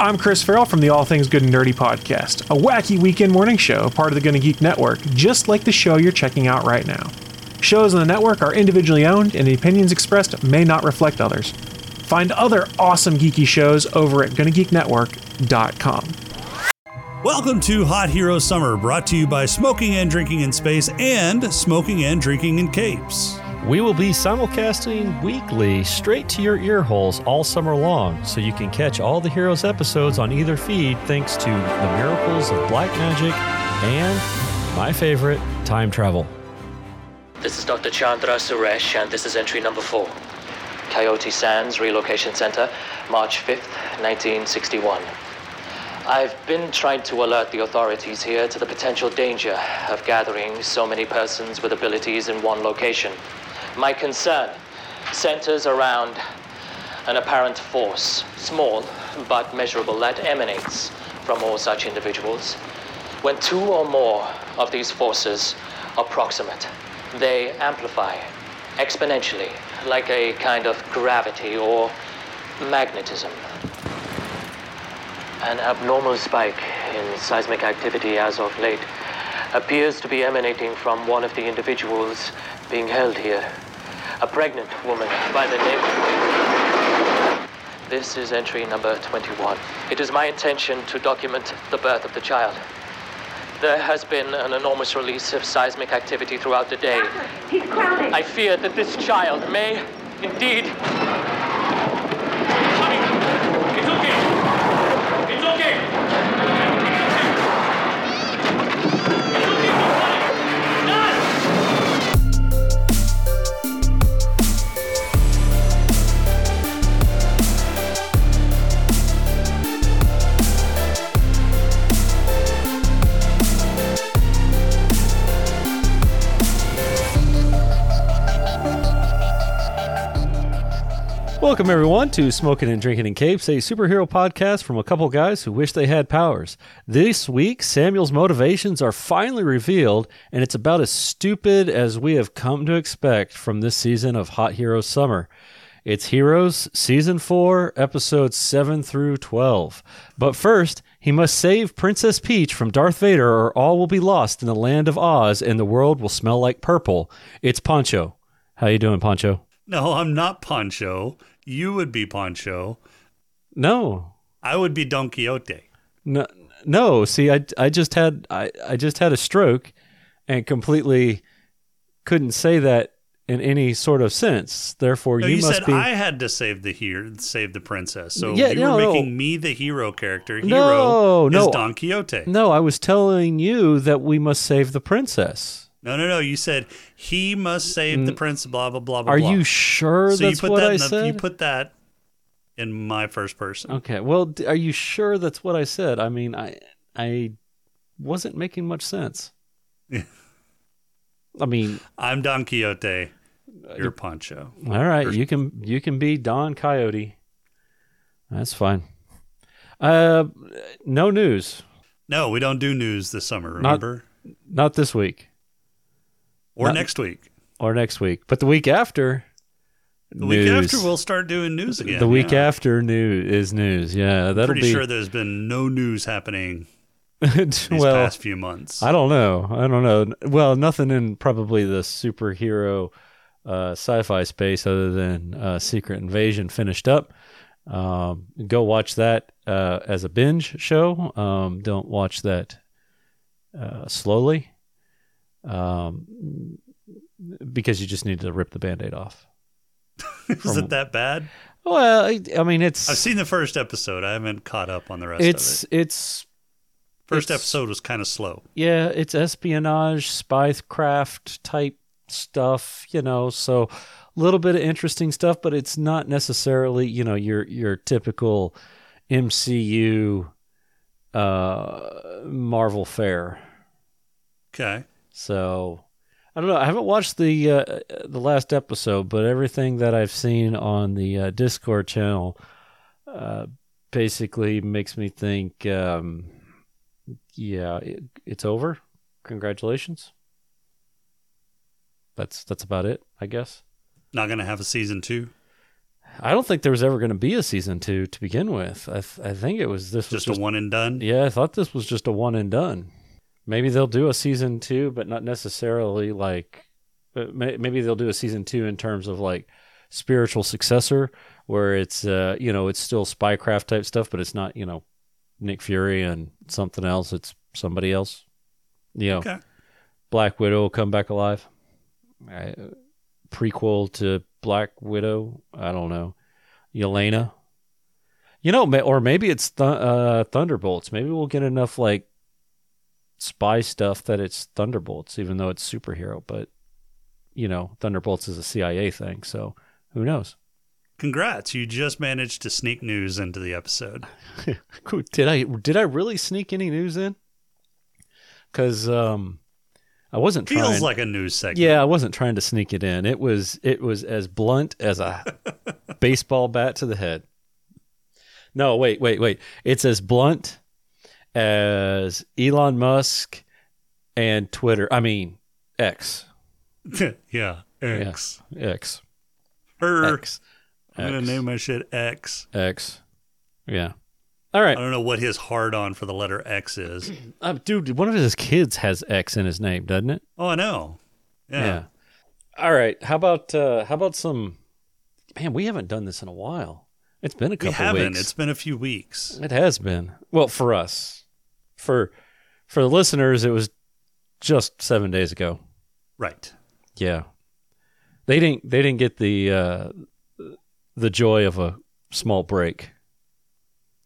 I'm Chris Farrell from the All Things Good and Nerdy podcast, a wacky weekend morning show, part of the Gonna Geek Network, just like the show you're checking out right now. Shows on the network are individually owned, and the opinions expressed may not reflect others. Find other awesome geeky shows over at GonnaGeekNetwork.com. Welcome to Hot Hero Summer, brought to you by Smoking and Drinking in Space and Smoking and Drinking in Capes. We will be simulcasting weekly straight to your ear holes all summer long, so you can catch all the Heroes episodes on either feed thanks to the miracles of black magic and my favorite, time travel. This is Dr. Chandra Suresh, and this is entry number four. Coyote Sands Relocation Center, March 5th, 1961. I've been trying to alert the authorities here to the potential danger of gathering so many persons with abilities in one location. My concern centers around an apparent force, small but measurable, that emanates from all such individuals. When two or more of these forces are proximate, they amplify exponentially, like a kind of gravity or magnetism. An abnormal spike in seismic activity as of late appears to be emanating from one of the individuals being held here. A pregnant woman by the name. of... This is entry number 21. It is my intention to document the birth of the child. There has been an enormous release of seismic activity throughout the day. He's crowding. I fear that this child may indeed. Welcome, everyone, to Smoking and Drinking in Capes, a superhero podcast from a couple guys who wish they had powers. This week, Samuel's motivations are finally revealed, and it's about as stupid as we have come to expect from this season of Hot Heroes Summer. It's Heroes Season 4, Episodes 7 through 12. But first, he must save Princess Peach from Darth Vader, or all will be lost in the land of Oz, and the world will smell like purple. It's Poncho. How you doing, Poncho? No, I'm not Poncho. You would be Poncho. No, I would be Don Quixote. No, no. See, I, I just had I, I just had a stroke, and completely couldn't say that in any sort of sense. Therefore, No, you, you, must said be. I had to save the hero, save the princess. So Yeah, you no, were no. making me the hero character. Hero No, is no. Don Quixote. no, I was telling you that we must save the princess. No, no, no. You said he must save the prince. Blah blah blah blah. Are blah. you sure So you that's put what that I in the, said? You put that in my first person. okay. Well, are you sure that's what I said? I mean, I I wasn't making much sense. I mean, I'm Don Quixote. You're Poncho. All right, you can you can be Don Coyote. That's fine. Uh, no news. No, we don't do news this summer. Not- Remember, Not this week or not- next week. or next week, but the week after. The week after, we'll start doing news again. the week yeah. after news is news. Yeah, that'll Pretty be. sure there's been no news happening these well, past few months. I don't know. I don't know. Well, nothing in probably the superhero uh, sci-fi space other than uh, Secret Invasion finished up. Um, go watch that uh, as a binge show. Um, don't watch that uh, slowly um, because you just need to rip the band-aid off. Is it that bad? Well, I, mean, it's I've seen the first episode. I haven't caught up on the rest it's of it. it's First it's- episode was kind of slow. yeah, it's espionage, spycraft type stuff, you know, so a little bit of interesting stuff, but it's not necessarily, you know, your your typical MCU uh Marvel fare. Okay. So I don't know. I haven't watched the uh, the last episode, but everything that I've seen on the uh, Discord channel uh, basically makes me think, um, yeah, it, it's over. Congratulations. That's that's about it, I guess. Not going to have a season two. I don't think there was ever going to be a season two to begin with. I, th- I think it was this was Just, a one and done. Yeah, I thought this was just a one and done. Maybe they'll do a season two, but not necessarily like. but Maybe they'll do a season two in terms of like spiritual successor, where it's uh you know it's still spycraft type stuff, but it's not you know Nick Fury and something else. It's somebody else. You know, Okay. Black Widow will come back alive. I, prequel to Black Widow. I don't know. Yelena. You know, or maybe it's th- uh, Thunderbolts. Maybe we'll get enough like spy stuff that it's Thunderbolts, even though it's superhero. But you know, Thunderbolts is a CIA thing, so who knows? Congrats. You just managed to sneak news into the episode. Did I did I really sneak any news in? Because um, I wasn't trying. Feels like a news segment. Yeah, I wasn't trying to sneak it in. It was it was as blunt as a baseball bat to the head. No, wait, wait, wait. It's as blunt as Elon Musk and Twitter. I mean, X. yeah. X. X. Her. X. I'm gonna name my shit X. X. Yeah. All right. I don't know what his hard on for the letter X is. Uh, dude, one of his kids has X in his name, doesn't it? Oh, I know. Yeah. All right. How about uh how about some Man, we haven't done this in a while. It's been a couple weeks. We haven't. weeks. It's been a few weeks. It has been. Well, for us. For for the listeners, it was just 7 days ago. Right. Yeah. They didn't they didn't get the uh the joy of a small break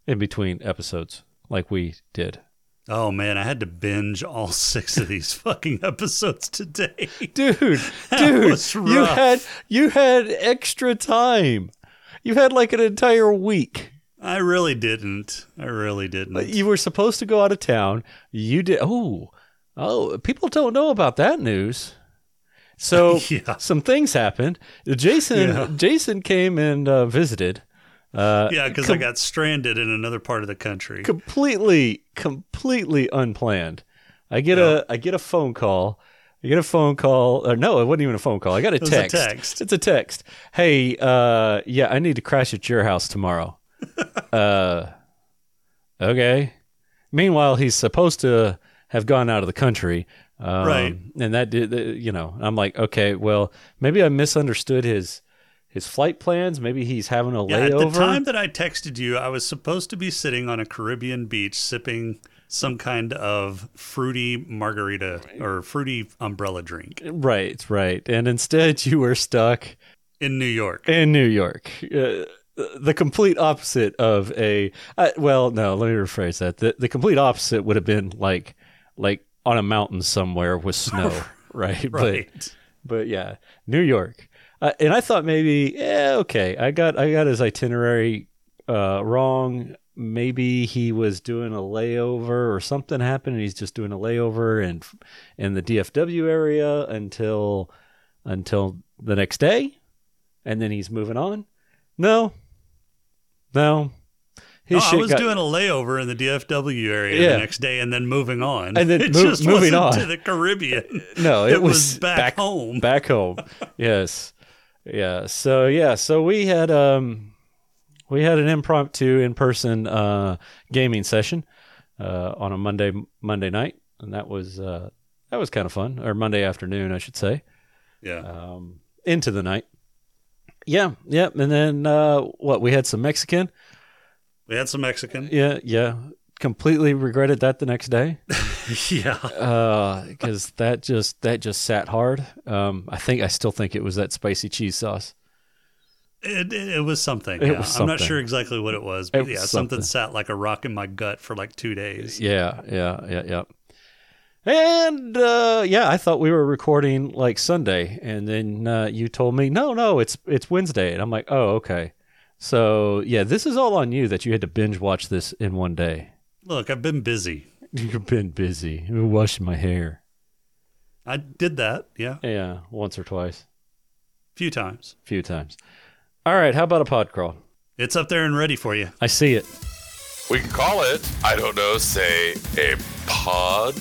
in between episodes like we did. Oh, man. I had to binge all six of these fucking episodes today. Dude, dude, you had you had extra time. You had like an entire week. I really didn't. I really didn't. You were supposed to go out of town. You did. Oh, oh, people don't know about that news. So Yeah. some things happened. Jason, Yeah. Jason came and uh, visited. Uh, yeah, because I got stranded in another part of the country. completely, completely unplanned. I get Yeah. a, I get a phone call. I get a phone call. Or no, it wasn't even a phone call. I got a a text. text. It's a text. Hey, uh, yeah, I need to crash at your house tomorrow. uh, okay. Meanwhile, he's supposed to have gone out of the country. Um, Right. And that did, you know, I'm like, okay, well, maybe I misunderstood his his flight plans. Maybe he's having a Yeah, at layover. the time that I texted you, I was supposed to be sitting on a Caribbean beach sipping some kind of fruity margarita or fruity umbrella drink Right, right. And instead, you were stuck in New York. in New York. Uh, the complete opposite of a. Uh, well, no, let me rephrase that. The, the complete opposite would have been like, like on a mountain somewhere with snow, right? But, Right. but yeah, New York. Uh, and I thought maybe, yeah, okay, I got, I got his itinerary uh, wrong. Maybe he was doing a layover or something happened, and he's just doing a layover in in the DFW area until until the next day, and then he's moving on. No, no, No, his I was got- doing a layover in the DFW area Yeah. the next day and then moving on. And then it mo- just moving wasn't on. to the Caribbean. No, it, It was, was back home. Back home. yes. Yeah. So yeah. So we had um we had an impromptu in person uh gaming session uh on a Monday Monday night, and that was uh that was kind of fun, or Monday afternoon, I should say, Yeah. um into the night. Yeah. Yep. And then uh what we had some Mexican. we had some Mexican. Yeah. Yeah. Completely regretted that the next day. yeah. because that just that just sat hard. Um, I think I still think it was that spicy cheese sauce. It, it, it was something. It yeah. was I'm not sure exactly what it was, but was yeah, something. something. sat like a rock in my gut for like two days. Yeah, yeah, yeah, yeah. And uh, yeah, I thought we were recording like Sunday, and then uh, you told me no, no, it's it's Wednesday, and I'm like, oh, okay. So yeah, this is all on you that you had to binge watch this in one day. Look, I've been busy. You've been busy I've been washing my hair. I did that. Yeah. Yeah, once or twice, few times. a few times. All right, how about a pod crawl? It's up there and ready for you. I see it. We can call it, I don't know, say a pod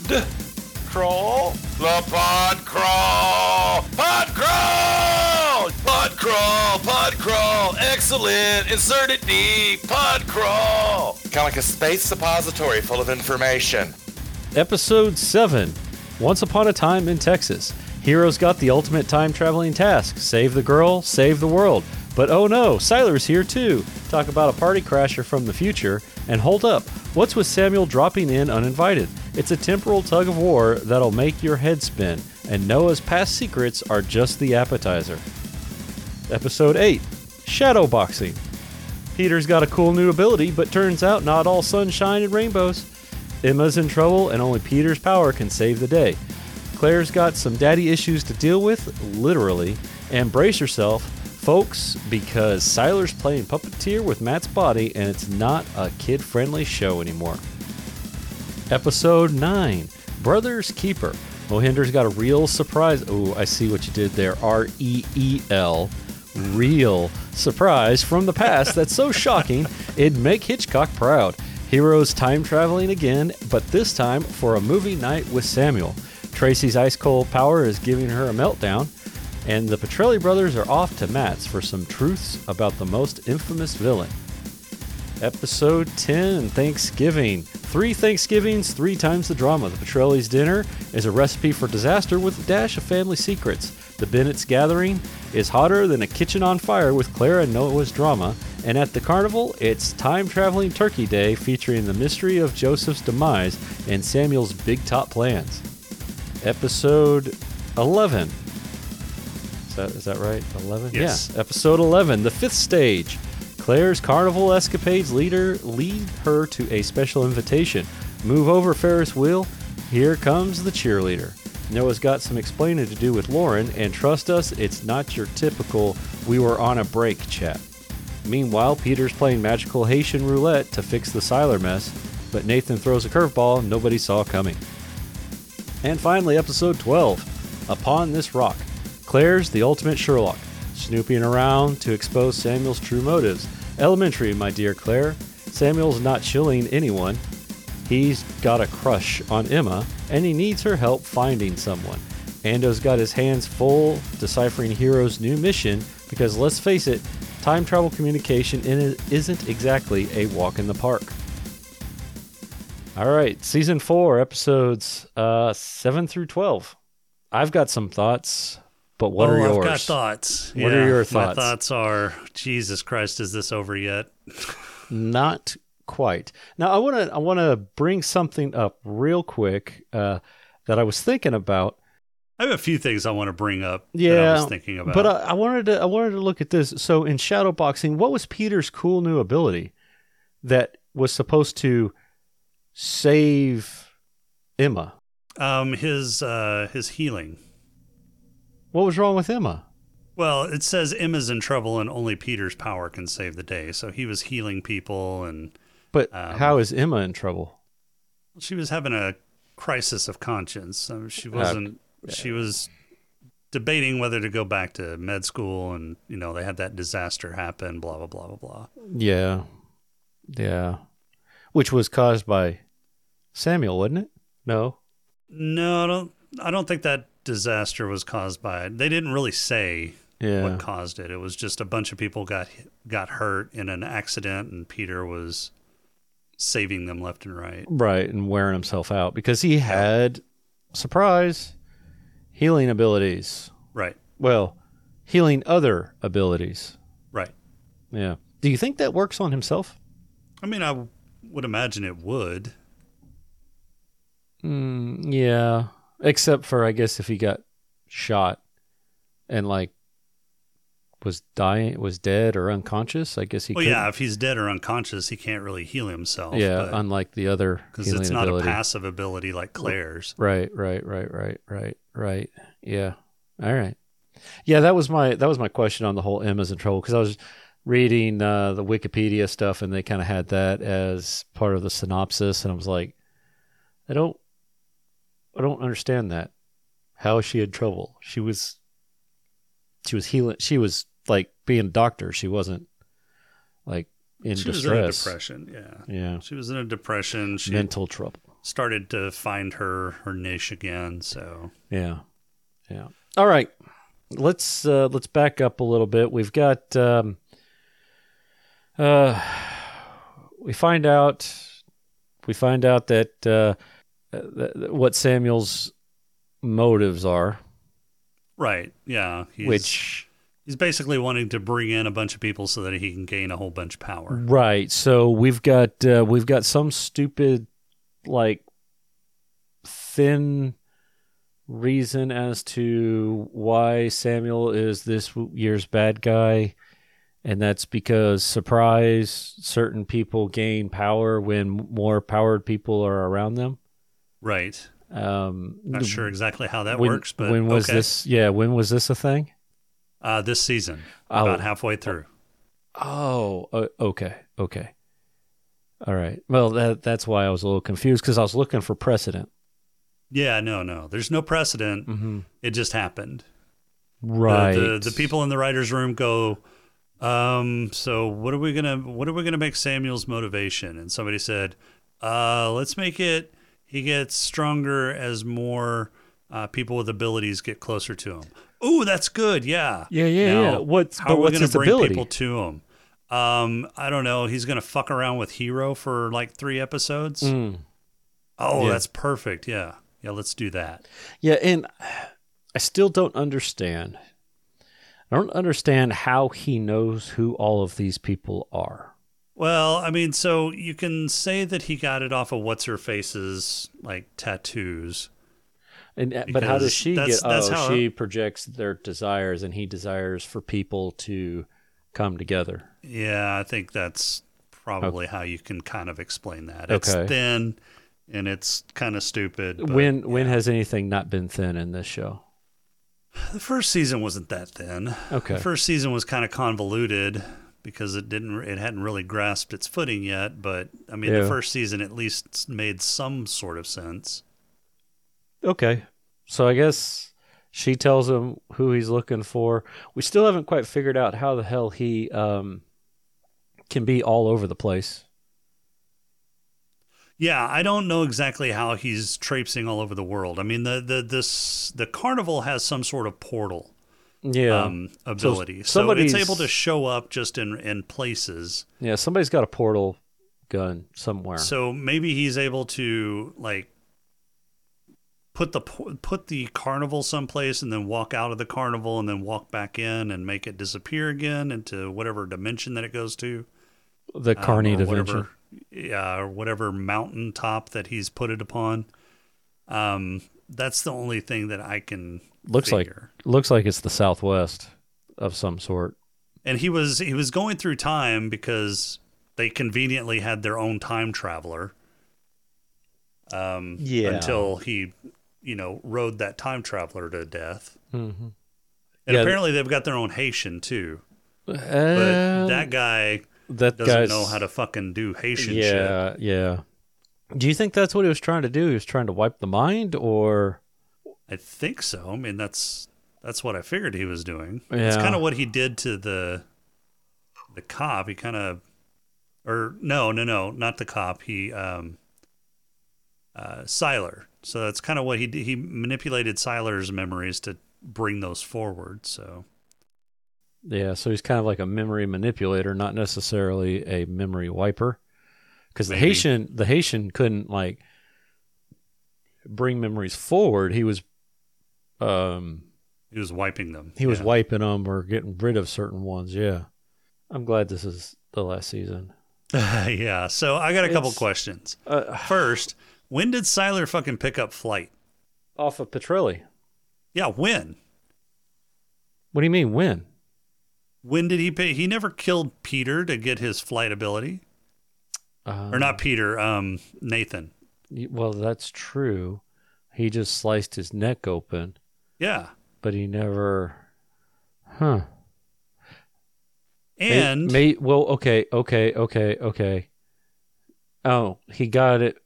crawl? The pod crawl! Pod crawl! Pod crawl! Pod crawl, excellent. Insert it deep. Pod crawl. Kind of like a space suppository full of information. Episode 7 Once Upon a Time in Texas. Heroes got the ultimate time traveling task save the girl, save the world. But oh no, Sylar's here too. Talk about a party crasher from the future. And hold up, what's with Samuel dropping in uninvited? It's a temporal tug of war that'll make your head spin, and Noah's past secrets are just the appetizer. Episode 8 Shadow Boxing. Peter's got a cool new ability, but turns out not all sunshine and rainbows. Emma's in trouble, and only Peter's power can save the day. Claire's got some daddy issues to deal with, literally, and brace yourself, folks, because Sylar's playing puppeteer with Matt's body, and it's not a kid friendly show anymore. Episode 9 Brother's Keeper. Mohinder's got a real surprise. Oh, I see what you did there. R E E L. Real surprise from the past that's so shocking it'd make Hitchcock proud. Heroes time traveling again, but this time for a movie night with Samuel. Tracy's ice cold power is giving her a meltdown, and the Petrelli brothers are off to Matt's for some truths about the most infamous villain. Episode 10 Thanksgiving. Three Thanksgivings, three times the drama. The Petrelli's dinner is a recipe for disaster with a dash of family secrets. The Bennet's gathering is hotter than a kitchen on fire with Clara and Noah's drama. And at the carnival, it's time traveling turkey day featuring the mystery of Joseph's demise and Samuel's big top plans. Episode 11. Is that, is that right? 11? Yes. Yeah. Episode 11, The Fifth Stage. Claire's carnival escapades leader lead her to a special invitation. Move over, Ferris wheel. Here comes the cheerleader. Noah's got some explaining to do with Lauren, and trust us, it's not your typical we were on a break chat. Meanwhile, Peter's playing magical Haitian roulette to fix the Sylar mess, but Nathan throws a curveball nobody saw coming. And finally, episode 12 Upon This Rock. Claire's the ultimate Sherlock, snooping around to expose Samuel's true motives. Elementary, my dear Claire. Samuel's not chilling anyone. He's got a crush on Emma, and he needs her help finding someone. Ando's got his hands full deciphering Hiro's new mission because let's face it, time travel communication isn't exactly a walk in the park. All right, season four, episodes uh, seven through twelve. I've got some thoughts, but what oh, are yours? I've got thoughts. What are your thoughts? My thoughts? are Jesus Christ, is this over yet? Not quite. Now I want to I want to bring something up real quick uh, that I was thinking about. I have a few things I want to bring up Yeah, that I was thinking about. But I, I wanted to I wanted to look at this. So in shadow boxing, what was Peter's cool new ability that was supposed to save Emma? um, his uh, his healing. What was wrong with Emma? Well, it says Emma's in trouble and only Peter's power can save the day. So he was healing people and But Um, how is Emma in trouble? she was having a crisis of conscience. She wasn't. She was debating whether to go back to med school, and you know they had that disaster happen. Blah blah blah blah blah. Yeah, yeah, which was caused by Samuel, wasn't it? No. No, I don't. I don't think that disaster was caused by it. They didn't really say Yeah. what caused it. It was just a bunch of people got got hurt in an accident, and Peter was saving them left and right. Right, and wearing himself out because he had surprise healing abilities. Right, Well, healing other abilities. right. Yeah. Do you think that works on himself? I mean, I w- would imagine it would. Mm, yeah. Except for I guess if he got shot and like was dying, was dead or unconscious, I guess he Well, could. yeah, if he's dead or unconscious, he can't really heal himself. Yeah, unlike the other because it's not ability. a passive ability like Claire's. Right, right, right, right, right, right. Yeah. All right. Yeah, that was my that was my question on the whole Emma's in trouble because I was reading uh, the Wikipedia stuff and they kind of had that as part of the synopsis and I was like, I don't, I don't understand that. How she in trouble? She was, she was healing. She was like being a doctor. She wasn't like in she was in a depression. Yeah, Yeah, she was in a depression. She mental trouble. started to find her her niche again. So Yeah. Yeah. All right. let's uh, let's back up a little bit. We've got um, uh, we find out we find out that uh, what Samuel's motives are, Right. Yeah. He's, which he's basically wanting to bring in a bunch of people so that he can gain a whole bunch of power. right. So we've got uh, we've got some stupid like thin reason as to why Samuel is this year's bad guy. And that's because surprise, certain people gain power when more powered people are around them. Right. Um, Not sure exactly how that when, works, but when was okay. this? Yeah, when was this a thing? Uh, this season, Oh. about halfway through. Oh, uh, okay, okay, all right. Well, that that's why I was a little confused because I was looking for precedent. Yeah. No. No. There's no precedent. Mm-hmm. It just happened. The- Right. The, the, people in the writers' room go. Um. So what are we gonna what are we gonna make Samuel's motivation? And somebody said, uh, let's make it. He gets stronger as more uh, people with abilities get closer to him. Ooh, that's good. Yeah. Yeah, yeah, Now, yeah. What's- how but are we gonna bring ability? people to him? Um, I don't know. He's gonna fuck around with Hiro for like three episodes. Mm. Oh, Yeah. that's perfect. Yeah, yeah. Let's do that. Yeah, and I still don't understand. I don't understand how he knows who all of these people are. Well, I mean, so you can say that he got it off of what's her face's like tattoos. And uh, but how does she that's- get? that's oh, how- she projects their desires, and he desires for people to come together. Yeah, I think that's probably how you can kind of explain that. It's Okay. thin and it's kind of stupid. but when when has anything not been thin in this show? the first season wasn't that thin. Okay. The first season was kind of convoluted because it didn't it hadn't really grasped its footing yet, but I mean Yeah. the first season at least made some sort of sense. Okay, so I guess she tells him who he's looking for. We still haven't quite figured out how the hell he um, can be all over the place. Yeah, I don't know exactly how he's traipsing all over the world. I mean, the the this the carnival has some sort of portal Yeah, um, ability, so, somebody's- it's able to show up just in in places. yeah. Somebody's got a portal gun somewhere. So maybe he's able to like put the put the carnival someplace and then walk out of the carnival and then walk back in and make it disappear again into whatever dimension that it goes to. the um, Carney dimension. whatever, yeah, or whatever mountain top that he's put it upon. Um, that's the only thing that I can Looks like figure. looks like it's the Southwest of some sort. And he was he was going through time because they conveniently had their own time traveler. Um, Yeah. Until he, you know, rode that time traveler to death. Mm-hmm. And Yeah, apparently they've got their own Haitian too. But Uh, that guy that doesn't know how to fucking do Haitian shit. Yeah, yeah. Do you think that's what he was trying to do? He was trying to wipe the mind, or I think so. I mean, that's that's what I figured he was doing. It's Yeah. kind of what he did to the the cop. He kind of, or no, no, no, not the cop. He um, uh, Sylar. So that's kind of what he did. He manipulated Sylar's memories to bring those forward. So yeah? So he's kind of like a memory manipulator, not necessarily a memory wiper. Because the Haitian, the Haitian couldn't like bring memories forward. He was, um, he was wiping them. he was wiping them or getting rid of certain ones. Yeah, I'm glad this is the last season. yeah. So I got a couple questions. Uh, First, when did Sylar fucking pick up flight? off of Petrelli. Yeah, when? What do you mean when? When did he pay? He never killed Peter to get his flight ability. Uh, or not Peter, um, Nathan. Well, that's true. He just sliced his neck open, Yeah, but he never. Huh. May- and may, well, okay, okay, okay, okay. Oh, he got it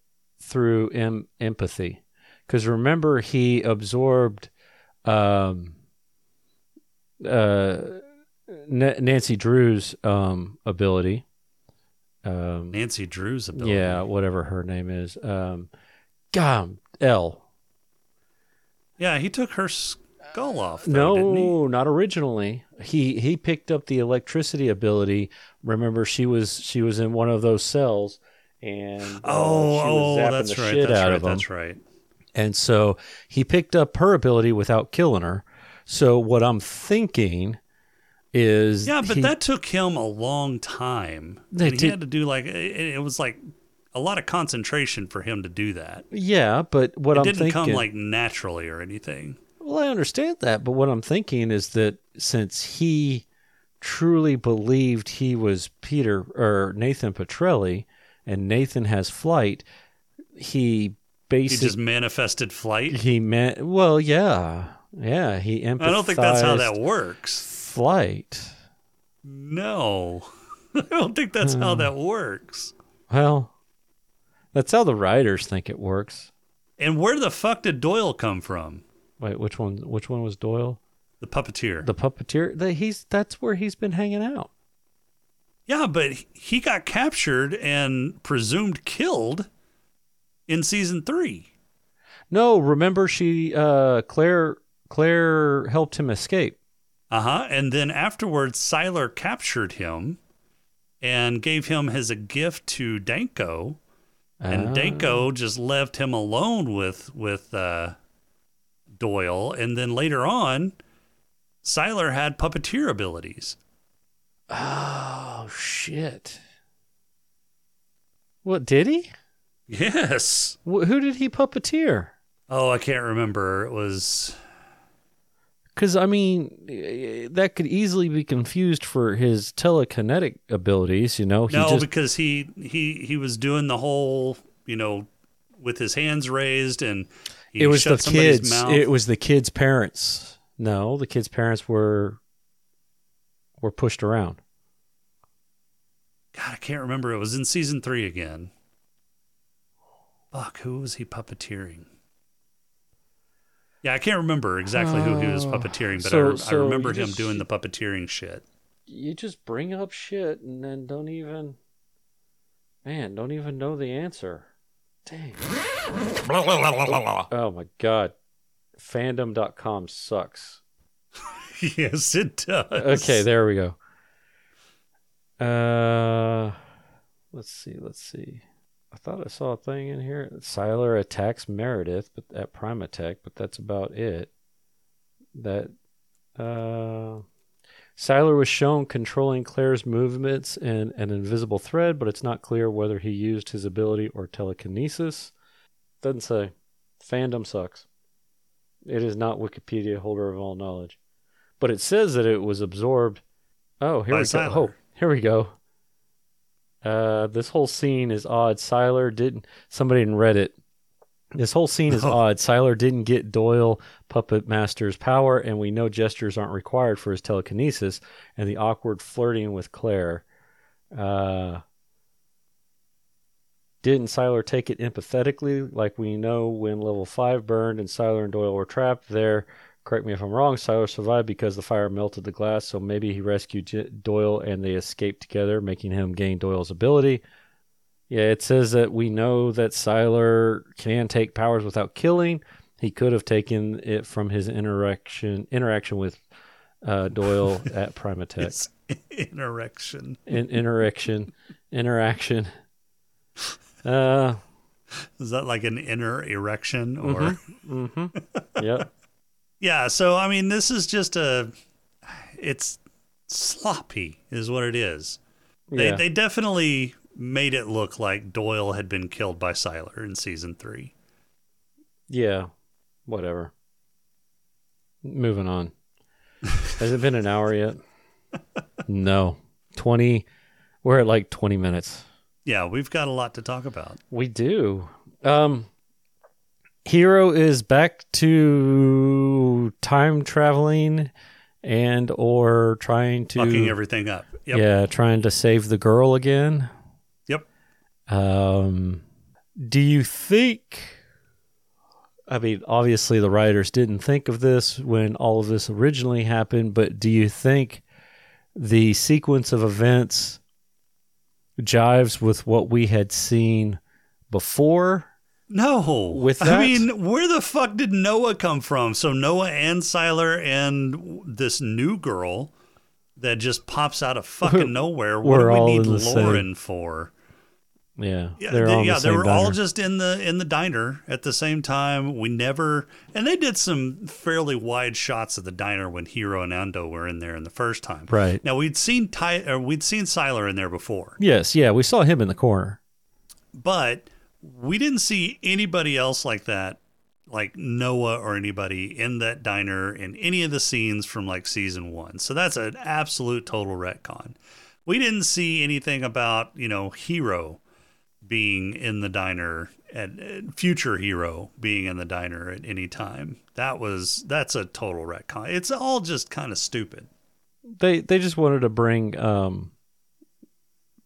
through em- empathy, because remember he absorbed, um, uh, N- Nancy Drew's um ability. Um, Nancy Drew's ability. yeah, whatever her name is. Um, God, L. yeah, he took her. skull off. Though, didn't he? No, not originally. He he picked up the electricity ability. Remember, she was she was in one of those cells, and uh, Oh, oh, that's right. That's right. That's right. And so he picked up her ability without killing her. So what I'm thinking is Yeah, but he- that took him a long time. He did- had to do like it, it was like a lot of concentration for him to do that. yeah, but what It I'm didn't thinking come like naturally or anything. Well, I understand that, but what I'm thinking is that since he truly believed he was Peter or Nathan Petrelli, and Nathan has flight, he He just manifested flight. he meant well, yeah, yeah. He empathized. I don't think that's how that works. Flight. No, I don't think that's Hmm. how that works. Well, that's how the writers think it works. And where the fuck did Doyle come from? Wait, which one? Which one was Doyle? The puppeteer. The puppeteer. The, he's that's where he's been hanging out. yeah, but he got captured and presumed killed in season three. No, remember she uh Claire Claire helped him escape. Uh huh. And then afterwards, Sylar captured him and gave him as a gift to Danko, and Ah. Danko just left him alone with with uh, Doyle. And then later on, Sylar had puppeteer abilities. Oh shit. What did he? Yes. Wh- who did he puppeteer? Oh, I can't remember. It was Because I mean, eh, that could easily be confused for his telekinetic abilities. You know, he no, just because he he he was doing the whole you know with his hands raised and he it was shut the somebody's kids. Mouth. It was the kids' parents. No, the kids' parents were were pushed around. God, I can't remember. It was in season three again. Fuck, who was he puppeteering? Yeah, I can't remember exactly who he was Oh, puppeteering, but I, re- so I remember him just- doing the puppeteering shit. You just bring up shit and then don't even, man, don't even know the answer. Dang. Oh my god. Fandom.com sucks. yes, it does. Okay, there we go. Uh, let's see. Let's see. I thought I saw a thing in here. Sylar attacks Meredith, but at Primatech, but that's about it. That uh, Sylar was shown controlling Claire's movements in an invisible thread, but it's not clear whether he used his ability or telekinesis. Doesn't say. Fandom sucks. It is not Wikipedia holder of all knowledge, but it says that it was absorbed. Oh, here By we go. Oh, here we go. Uh, this whole scene is odd. Sylar didn't. Somebody in Reddit. This whole scene is odd. Sylar didn't get Doyle Puppet Master's power, and we know gestures aren't required for his telekinesis. And the awkward flirting with Claire. Uh, didn't Sylar take it empathetically, like we know when level five burned and Sylar and Doyle were trapped there? Correct me if I'm wrong. Sylar survived because the fire melted the glass, so maybe he rescued J- Doyle and they escaped together, making him gain Doyle's ability. Yeah, it says that we know that Sylar can take powers without killing. He could have taken it from his interaction interaction with uh, Doyle at Primatech. Interaction. In, interaction, interaction. Uh, Is that like an inner erection or? mm-hmm. Yep. Yeah. So I mean, this is just a. It's sloppy, is what it is. They Yeah. they definitely made it look like Doyle had been killed by Sylar in season three. Yeah, whatever. Moving on. Has it been an hour yet? no. 20. We're at like 20 minutes. Yeah, we've got a lot to talk about. We do. Um Hiro is back to time traveling and or trying to Fucking everything up. Yep. Yeah, trying to save the girl again. Yep. Um, do you think? I mean, obviously the writers didn't think of this when all of this originally happened, but do you think the sequence of events jives with what we had seen before, No. With that, I mean, where the fuck did Noah come from? So Noah and Sylar and this new girl that just pops out of fucking nowhere. What do we need the same- Lauren for? Yeah, Yeah, they're they, on the yeah, they were all just in the in the diner at the same time. We never and they did some fairly wide shots of the diner when Hiro and Ando were in there in the first time. Right. Now we'd seen Ty or we'd seen Sylar in there before. Yes, yeah, we saw him in the corner. but we didn't see anybody else like that like noah or anybody in that diner in any of the scenes from like season one. So that's an absolute total retcon. We didn't see anything about you know Hiro being in the diner and uh, future Hiro being in the diner at any time. That was that's a total retcon. It's all just kind of stupid. They they just wanted to bring um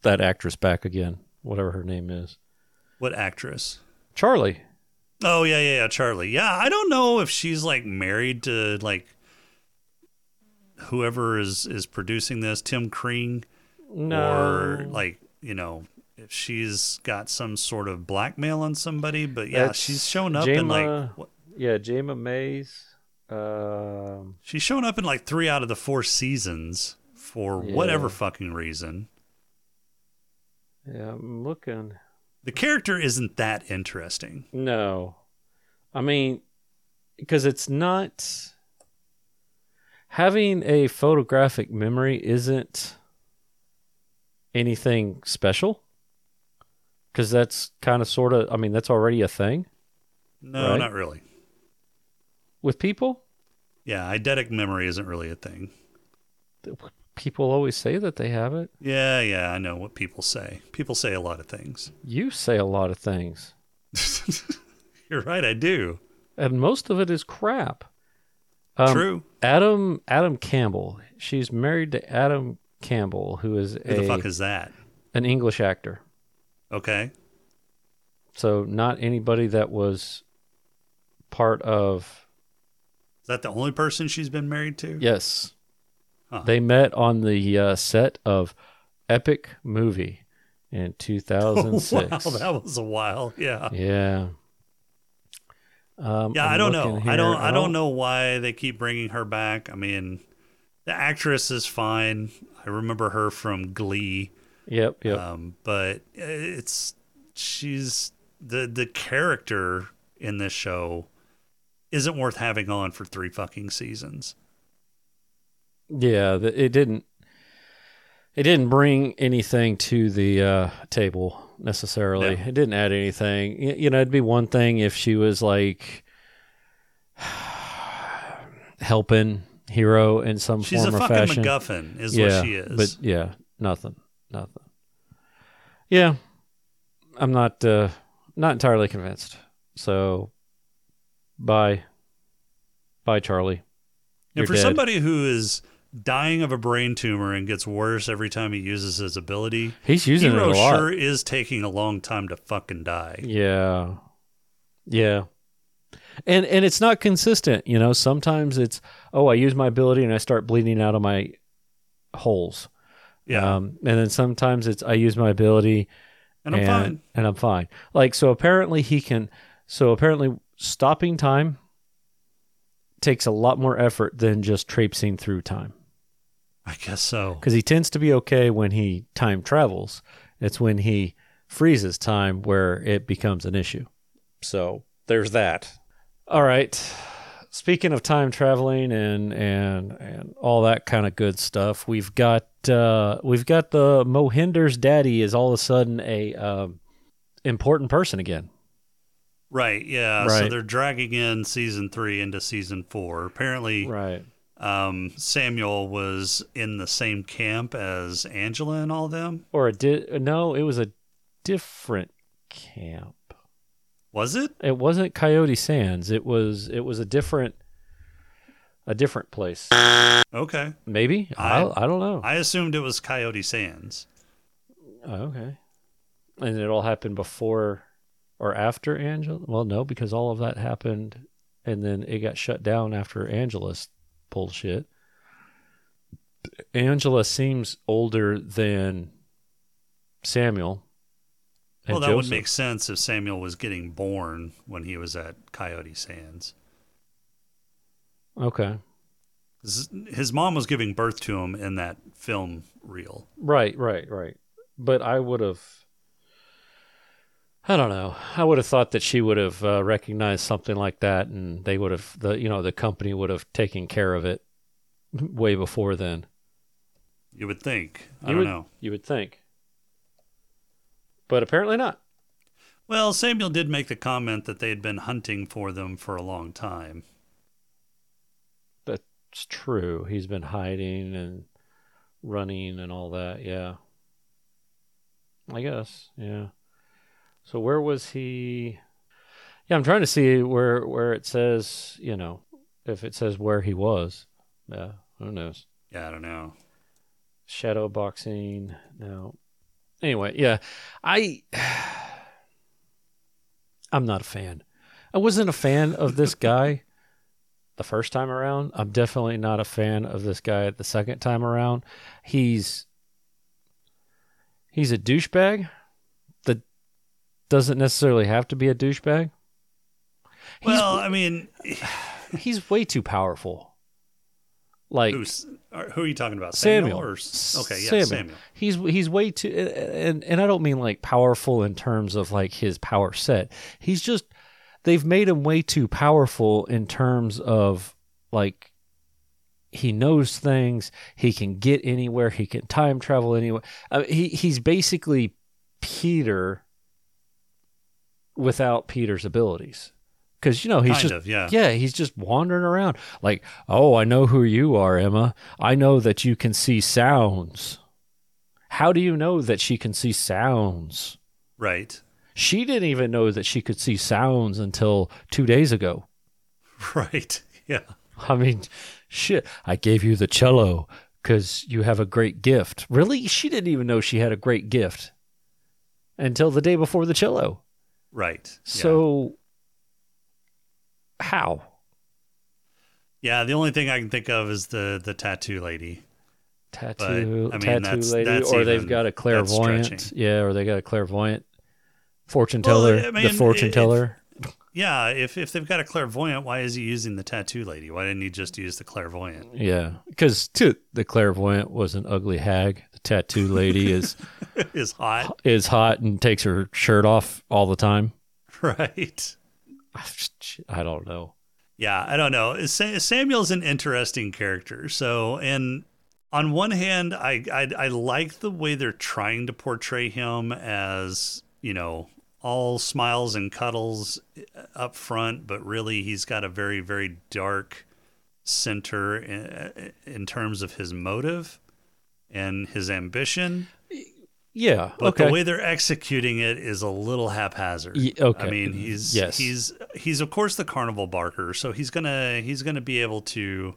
that actress back again, whatever her name is. What actress Charlie. Oh yeah, yeah, yeah, Charlie. Yeah, I don't know if she's like married to like whoever is is producing this, Tim Kring, or like you know if she's got some sort of blackmail on somebody. But yeah, That's she's shown up in like what, Yeah, Jayma Mays. Um she's shown up in like three out of the four seasons for whatever fucking reason. yeah, I'm looking. The character isn't that interesting. No. I mean, because it's not. Having a photographic memory isn't anything special. Because that's kind of sort of, I mean, that's already a thing No, Right. not really. with people. Yeah, eidetic memory isn't really a thing. People always say that they have it. Yeah, yeah, I know what people say. People say a lot of things. You say a lot of things, You're right, I do. and most of it is crap. Um, True. Adam Adam Campbell. She's married to Adam Campbell, who is Who the fuck is that? an English actor. Okay. So not anybody that was part of Is that the only person she's been married to? yes. Huh. They met on the uh, set of Epic Movie in 2006. wow, that was a while. Yeah. yeah. Um, Yeah, I'm I don't know. here. I don't I don't know why they keep bringing her back. I mean, the actress is fine. I remember her from Glee. Yep, yep. Um, but it's she's the the character in this show isn't worth having on for three fucking seasons. Yeah, it didn't. It didn't bring anything to the uh, table necessarily. No. It didn't add anything. You know, it'd be one thing if she was like helping Hiro in some She's form a or fucking fashion. MacGuffin, is yeah, what she is. but yeah, nothing, nothing. Yeah, I'm not uh, not entirely convinced. So, bye, bye, Charlie. And You're for dead. somebody who is dying of a brain tumor and gets worse every time he uses his ability, He's using Hiro it a lot. sure is taking a long time to fucking die. Yeah. Yeah. And and it's not consistent, you know. Sometimes it's oh, I use my ability and I start bleeding out of my holes. Yeah, Um, and then sometimes it's I use my ability and I'm fine. and I'm fine. Like so apparently he can so apparently stopping time takes a lot more effort than just traipsing through time. I guess so. Because he tends to be okay when he time travels. It's when he freezes time where it becomes an issue. So there's that. All right. Speaking of time traveling and and and all that kind of good stuff, we've got uh, we've got the Mohinder's daddy is all of a sudden a um, important person again. Right. Yeah. Right. So they're dragging in season three into season four. Apparently, Right. Um, Samuel was in the same camp as Angela and all them. Or a di- no, it was a different camp. Was it? It wasn't Coyote Sands. It was it was a different a different place. Okay. Maybe I- I I don't know. I assumed it was Coyote Sands. oh, okay. And it all happened before or after Angela? Well, no, because all of that happened and then it got shut down after Angela's bullshit. Angela seems older than Samuel well, that would Joseph. make sense if Samuel was getting born when he was at Coyote Sands. Okay. His mom was giving birth to him in that film reel. Right, right, right. But I would have. I don't know. I would have thought that she would have uh, recognized something like that, and they would have the you know the company would have taken care of it way before then. You would think. I You don't would, know. You would think, but apparently not. Well, Samuel did make the comment that they had been hunting for them for a long time. That's true. He's been hiding and running and all that. Yeah. I guess. Yeah. So where was he? Yeah, I'm trying to see where where it says, you know, if it says where he was. Yeah, who knows? Yeah, I don't know. Shadow boxing. No. Anyway, yeah. I I'm not a fan. I wasn't a fan of this guy the first time around. I'm definitely not a fan of this guy the second time around. He's he's a douchebag doesn't necessarily have to be a douchebag. He's, Well, I mean, he's way too powerful. Like who's, who are you talking about? Samuel. Or, okay, yeah, Samuel. Samuel. He's he's way too and and I don't mean like powerful in terms of like his power set. He's just they've made him way too powerful in terms of like he knows things, he can get anywhere, he can time travel anywhere. Uh, he he's basically Peter without Peter's abilities. Cuz you know, he's Kind just of, yeah. yeah, he's just wandering around like, "Oh, I know who you are, Emma. I know that you can see sounds." How do you know that she can see sounds? Right. She didn't even know that she could see sounds until 2 days ago. Right. Yeah. I mean, shit, I gave you the cello cuz you have a great gift. Really? She didn't even know she had a great gift until the day before the cello. Right. Yeah. So how? Yeah, the only thing I can think of is the the tattoo lady. tattoo I mean, tattoo that's- lady that's or they've got a clairvoyant yeah or they got a clairvoyant fortune Well, teller I the mean, fortune if- teller Yeah, if if they've got a clairvoyant, why is he using the tattoo lady? Why didn't he just use the clairvoyant? yeah because the clairvoyant was an ugly hag the tattoo lady is is hot, is hot and takes her shirt off all the time right? i don't know Yeah, I don't know. Samuel's an interesting character. So, and on one hand, I, I I like the way they're trying to portray him as you know all smiles and cuddles up front, but really he's got a very very dark center in, in terms of his motive and his ambition. yeah But okay the way they're executing it is a little haphazard. Ye- okay. I mean, he's Yes. he's he's of course the carnival barker, so he's gonna he's gonna be able to,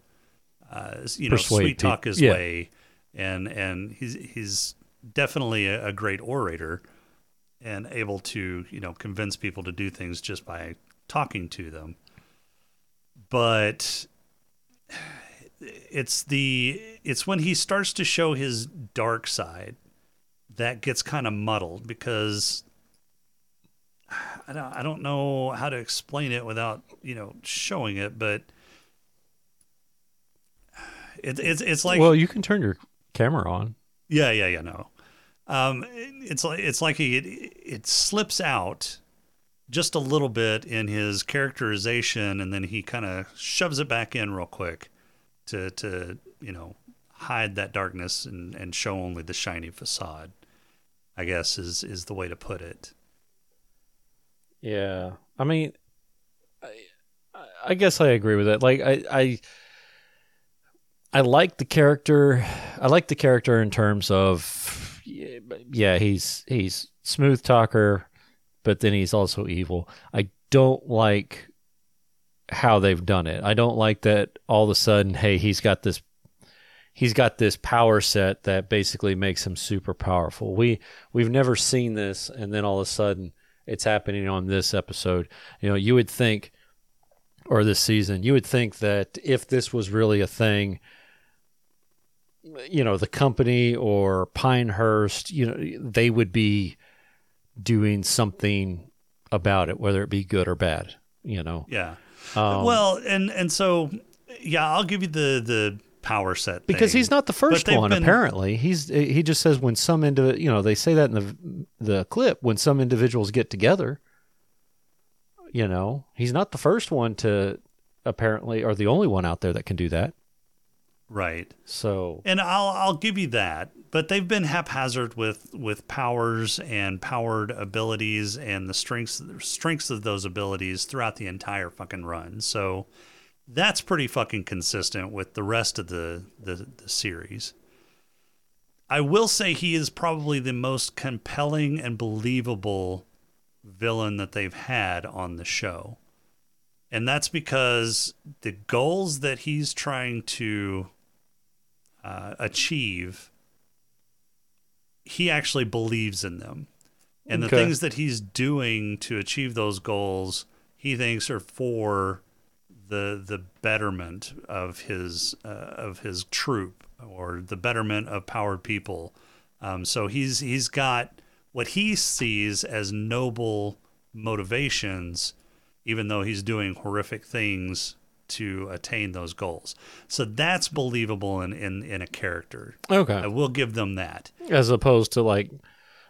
uh, you know, Persuade sweet talk his yeah. way, and and he's he's definitely a, a great orator, and able to you know convince people to do things just by talking to them. But it's the it's when he starts to show his dark side that gets kind of muddled because I don't I don't know how to explain it without you know showing it, but it, it's it's like well you can turn your camera on yeah yeah yeah no, um, it's like it's like he, it, it slips out just a little bit in his characterization, and then he kind of shoves it back in real quick to to you know hide that darkness and and show only the shiny facade. I guess is is the way to put it. Yeah, I mean, I, I guess I agree with that. Like, I, I, I like the character. I like the character in terms of, yeah, he's he's smooth talker, but then he's also evil. I don't like how they've done it. I don't like that all of a sudden, hey, he's got this he's got this power set that basically makes him super powerful. We we've never seen this and then all of a sudden it's happening on this episode. You know, you would think or this season, you would think that if this was really a thing, you know, the company or Pinehurst, you know, they would be doing something about it, whether it be good or bad. You know, Yeah. Um, well, and and so yeah, I'll give you the the power set because thing. he's not the first one. been- Apparently, he's he just says when some indiv- you know they say that in the the clip when some individuals get together. You know, he's not the first one to apparently, or the only one out there that can do that. Right. So And I'll I'll give you that, but they've been haphazard with with powers and powered abilities and the strengths strengths of those abilities throughout the entire fucking run. So that's pretty fucking consistent with the rest of the the, the series. I will say he is probably the most compelling and believable villain that they've had on the show. And that's because the goals that he's trying to uh, achieve, he actually believes in them. And the Okay. things that he's doing to achieve those goals, he thinks are for the the betterment of his uh, of his troop or the betterment of powered people. Um, so he's he's got what he sees as noble motivations, even though he's doing horrific things to attain those goals. So that's believable in in, in a character. Okay, I will give them that, as opposed to like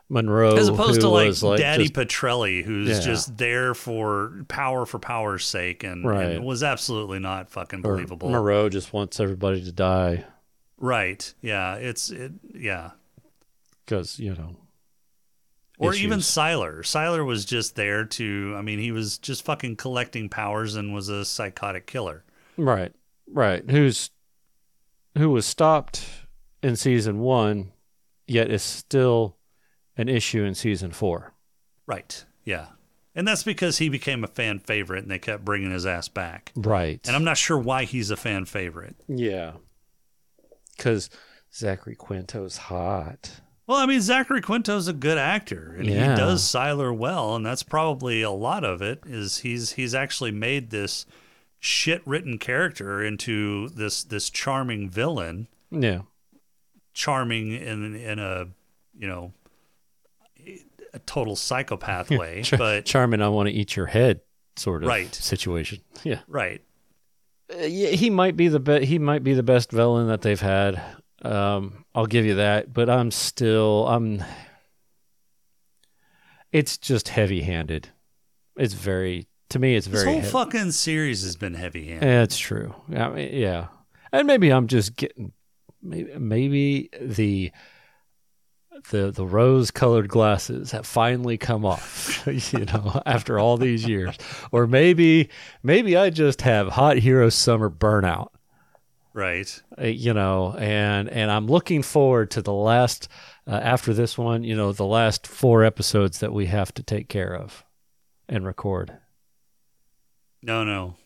Monroe, as opposed who to like, like Daddy just- Petrelli, who's Yeah. just there for power for power's sake, and, Right. and was absolutely not fucking or believable. Monroe just wants everybody to die Right? Yeah. It's it. Yeah. because you know, Or even. Sylar. Sylar was just there to. I mean, he was just fucking collecting powers and was a psychotic killer. right, right. Who's who was stopped in season one, yet is still an issue in season four. Right. Yeah. And that's because he became a fan favorite, and they kept bringing his ass back. Right. And I'm not sure why he's a fan favorite. Yeah. Because Zachary Quinto's hot. Well, I mean, Zachary Quinto's a good actor, and Yeah. he does Sylar well, and that's probably a lot of it. Is he's he's actually made this shit written character into this this charming villain, Yeah. charming in in a you know a total psychopath way, Char- but charming. I want to eat your head sort of Right. situation. Yeah. right. Uh, yeah, he might be the be- he might be the best villain that they've had. Um, I'll give you that, but I'm still I'm. It's just heavy-handed. It's very to me. It's very. This whole heavy. fucking series has been heavy handed. Yeah, it's true. I mean, yeah, and maybe I'm just getting maybe, maybe the the the rose colored glasses have finally come off. you know, after all these years, or maybe maybe I just have hot hero summer burnout. Right. uh, You know, and and I'm looking forward to the last uh, after this one. You know, the last four episodes that we have to take care of and record. No, no,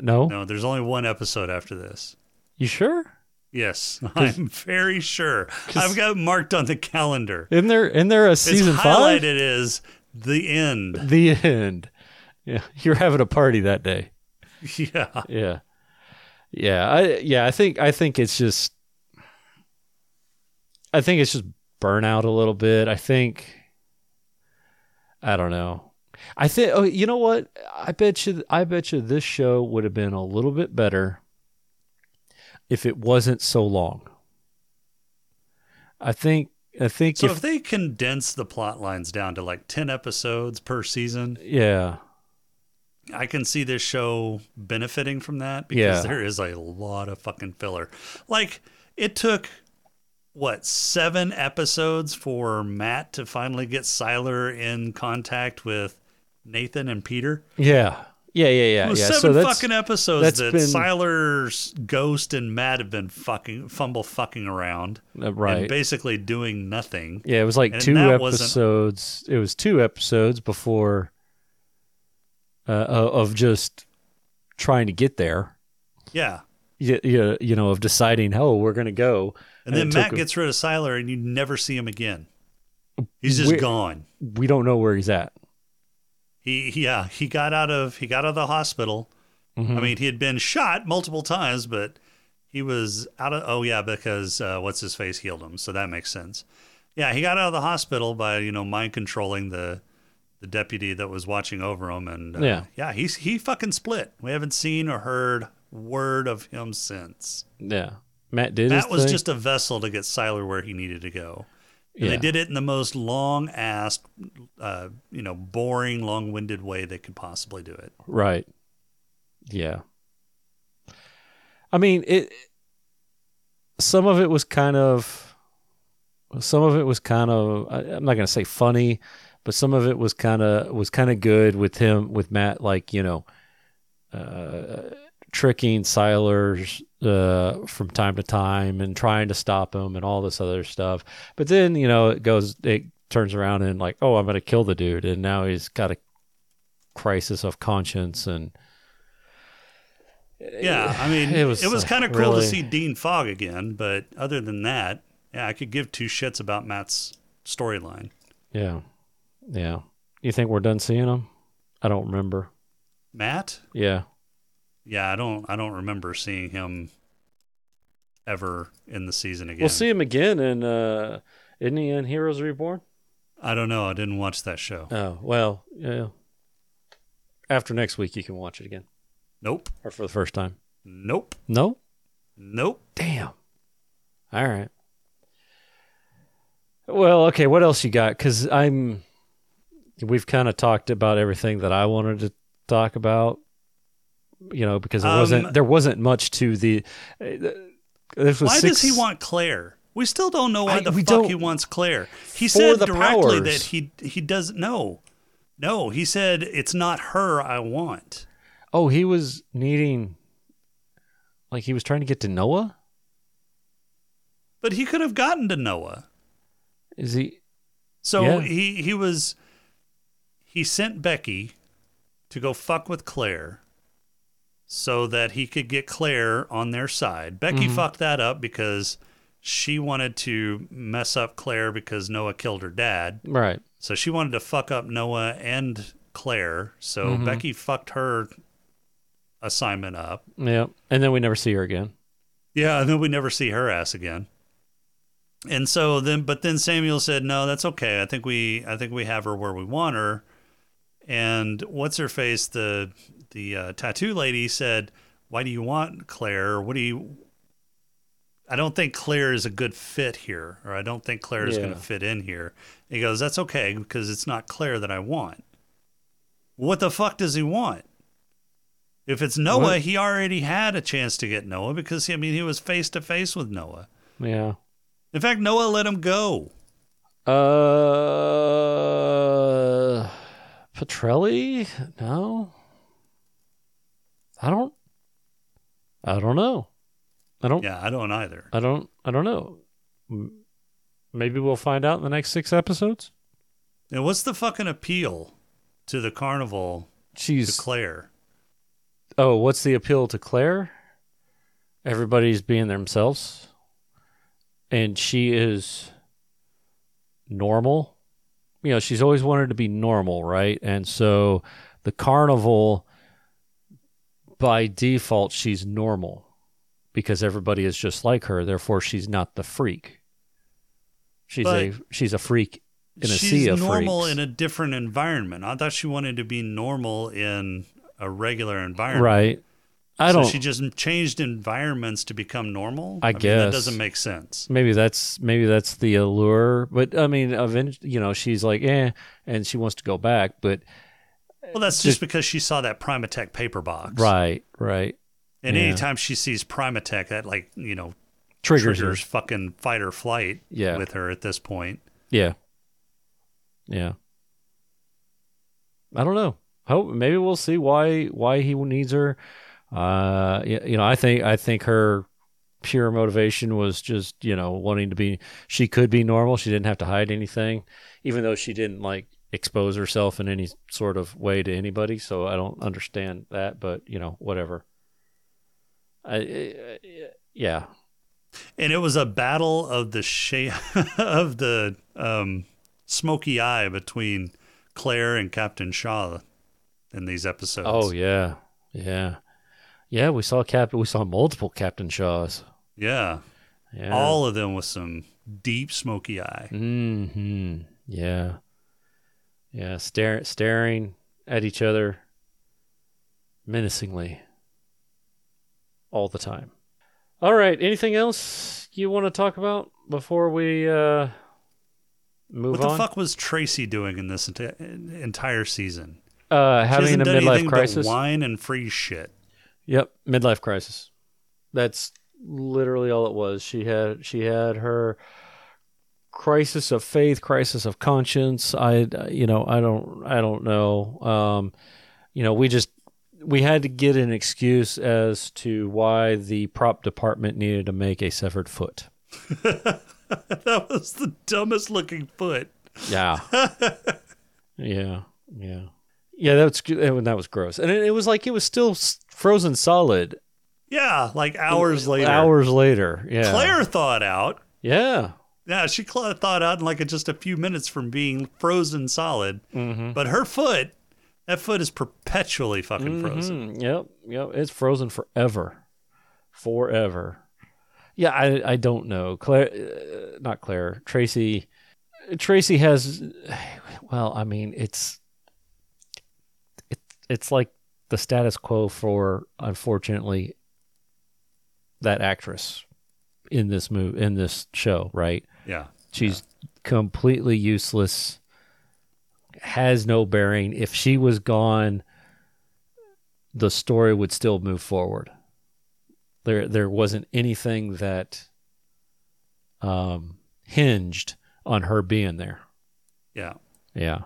No, no. There's only one episode after this. you sure? Yes, I'm very sure. I've got it marked on the calendar. Isn't there isn't there a season it's five? highlighted as the end. The end. Yeah, you're having a party that day. Yeah. Yeah, yeah, I yeah, I think I think it's just, I think it's just burnout a little bit. I think, I don't know. I think. Oh, you know what? I bet you. I bet you this show would have been a little bit better if it wasn't so long. I think. I think So if, if they condense the plot lines down to like 10 episodes per season, yeah, I can see this show benefiting from that because Yeah. there is a lot of fucking filler. Like it took what, 7 episodes for Matt to finally get Sylar in contact with Nathan and Peter? yeah, yeah, yeah, yeah, It was yeah. seven so that's, fucking episodes that's that been- Sylar's ghost and Matt have been fucking fumble fucking around, uh, right. And basically doing nothing. Yeah, it was like And two episodes. It was two episodes before uh, of just trying to get there. Yeah, You, you, you know, of deciding, oh, we're going to go. and then Matt gets rid of Sylar, and you never see him again. He's just gone. We don't know where he's at. He yeah, he got out of he got out of the hospital. Mm-hmm. I mean, he had been shot multiple times, but he was out of oh yeah, because uh, what's his face healed him, so that makes sense. Yeah, he got out of the hospital by you know mind controlling the the deputy that was watching over him, and uh, Yeah. yeah, he's he fucking split. We haven't seen or heard word of him since. Yeah. Matt did That was thing. just a vessel to get Sylar where he needed to go. And Yeah. They did it in the most long ass, uh, you know, boring, long winded way they could possibly do it. Right. Yeah. I mean, it some of it was kind of some of it was kind of I'm not going to say funny, but some of it was kind of was kind of good with him with Matt like, you know, uh tricking Sylars uh from time to time and trying to stop him and all this other stuff. But then, you know, it goes it turns around and like, "Oh, I'm going to kill the dude." And now he's got a crisis of conscience and Yeah, I mean, It was, it was, kind of cool really- to see Dean Fogg again, but other than that, yeah, I could give two shits about Matt's storyline. Yeah. Yeah. You think we're done seeing him? I don't remember. Matt? Yeah. Yeah, I don't, I don't remember seeing him ever in the season again. We'll see him again in uh isn't he in Heroes Reborn? I don't know. I didn't watch that show. Oh, well, yeah. After next week you can watch it again. Nope. Or for the first time. Nope. No? Nope. Damn. All right. Well, okay, what else you got? Cuz I'm we've kind of talked about everything that I wanted to talk about. You know, because there Um, wasn't there wasn't much to the uh, this was Why six, does he want Claire? We still don't know why I- the fuck he wants Claire. He said directly powers. that he he doesn't know. No, he said it's not her I want. Oh, he was needing like he was trying to get to Noah? But he could have gotten to Noah. Is he So Yeah. he he was he sent Becky to go fuck with Claire so that he could get Claire on their side. Becky Mm-hmm. fucked that up because she wanted to mess up Claire because Noah killed her dad. right? So she wanted to fuck up Noah and Claire. So Mm-hmm. Becky fucked her assignment up. Yeah. And then we never see her again. Yeah, and then we never see her ass again. And so then, but then Samuel said, "No, that's okay. I think we, I think we have her where we want her." And what's her face? The the uh, tattoo lady said, "Why do you want Claire? What do you?" I don't think Claire is a good fit here, or I don't think Claire is going to fit in here. He goes, "That's okay because it's not Claire that I want." What the fuck does he want? If it's Noah, What? he already had a chance to get Noah because I mean he was face to face with Noah. Yeah. In fact, Noah let him go. Uh Petrelli? No. I don't I don't know. I don't Yeah, I don't either. I don't I don't know. Maybe we'll find out in the next 6 episodes. And what's the fucking appeal to the carnival to She's Claire? Oh, what's the appeal to Claire? Everybody's being themselves. And she is normal. You know, she's always wanted to be normal, right? And so the carnival, by default, she's normal because everybody is just like her. Therefore, she's not the freak. She's a she's a freak in a sea of freaks. She's normal in a different environment. I thought she wanted to be normal in a regular environment. right. I don't. she just changed environments to become normal. I mean, that doesn't make sense. maybe that's maybe that's the allure but i mean eventually you know she's like eh and she wants to go back but Well, that's just because she saw that Primatech paper box. right right And Yeah. anytime she sees Primatech, that like you know triggers, triggers her fucking fight or flight Yeah. with her at this point. yeah yeah i don't know hope maybe we'll see why why he needs her uh you know i think i think her pure motivation was just you know wanting to be she could be normal. She didn't have to hide anything even though she didn't like expose herself in any sort of way to anybody. So i don't understand that but you know whatever. I, I- yeah. And it was a battle of the shade of the um, smoky eye between Claire and Captain Shaw in these episodes. oh yeah. Yeah yeah we saw cap we saw multiple captain shaws yeah. Yeah. All of them with some deep smoky eye. Hmm. Yeah. Yeah. Stare, staring at each other menacingly all the time. All right. Anything else you want to talk about before we uh, move on? What the fuck was Tracy doing in this enti- entire season? Uh, having a midlife crisis. Wine and free shit. Yep, midlife crisis. That's literally all it was. She had she had her crisis of faith, crisis of conscience. I you know, I don't I don't know. Um you know, we just we had to get an excuse as to why the prop department needed to make a severed foot. that was the dumbest looking foot. Yeah. yeah. Yeah. Yeah, that was that was gross. And it, it was like it was still frozen solid Yeah, like hours later. hours later. Yeah. Claire thawed out. Yeah. Yeah, she thawed out in like just a few minutes from being frozen solid. Mm-hmm. But her foot, that foot is perpetually fucking frozen. Mhm. Yep, yep. It's frozen forever, forever. Yeah, I I don't know. Claire, uh, not Claire. Tracy. Tracy has. Well, I mean, it's it, it's like the status quo for unfortunately that actress in this move in this show, right? Yeah. She's completely useless. Has no bearing. If she was gone, the story would still move forward. There, there wasn't anything that um, hinged on her being there. Yeah. Yeah,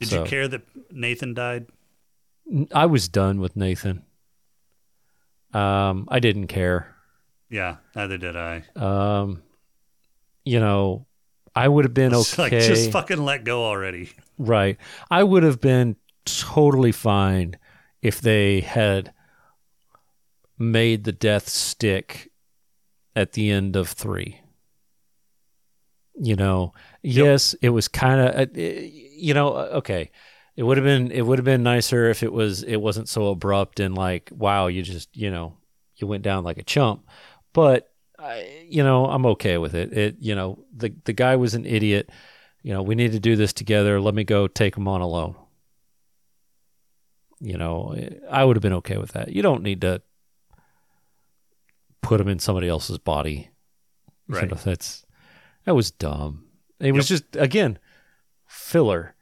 Did So- you care that Nathan died? I was done with Nathan. Um, I didn't care. Yeah, neither did I. Um, you know, I would have been okay. like just fucking let go already. Right. I would have been totally fine if they had made the death stick at the end of three. You know, yes, it was kind of, you know, uh, okay. It would have been it would have been nicer if it was it wasn't so abrupt and like wow you just you know you went down like a chump, but I, you know I'm okay with it. It you know the the guy was an idiot you know, we need to do this together. Let me go take him on alone. You know, I would have been okay with that. You don't need to put him in somebody else's body. Right. know, that's that was dumb. It was just again filler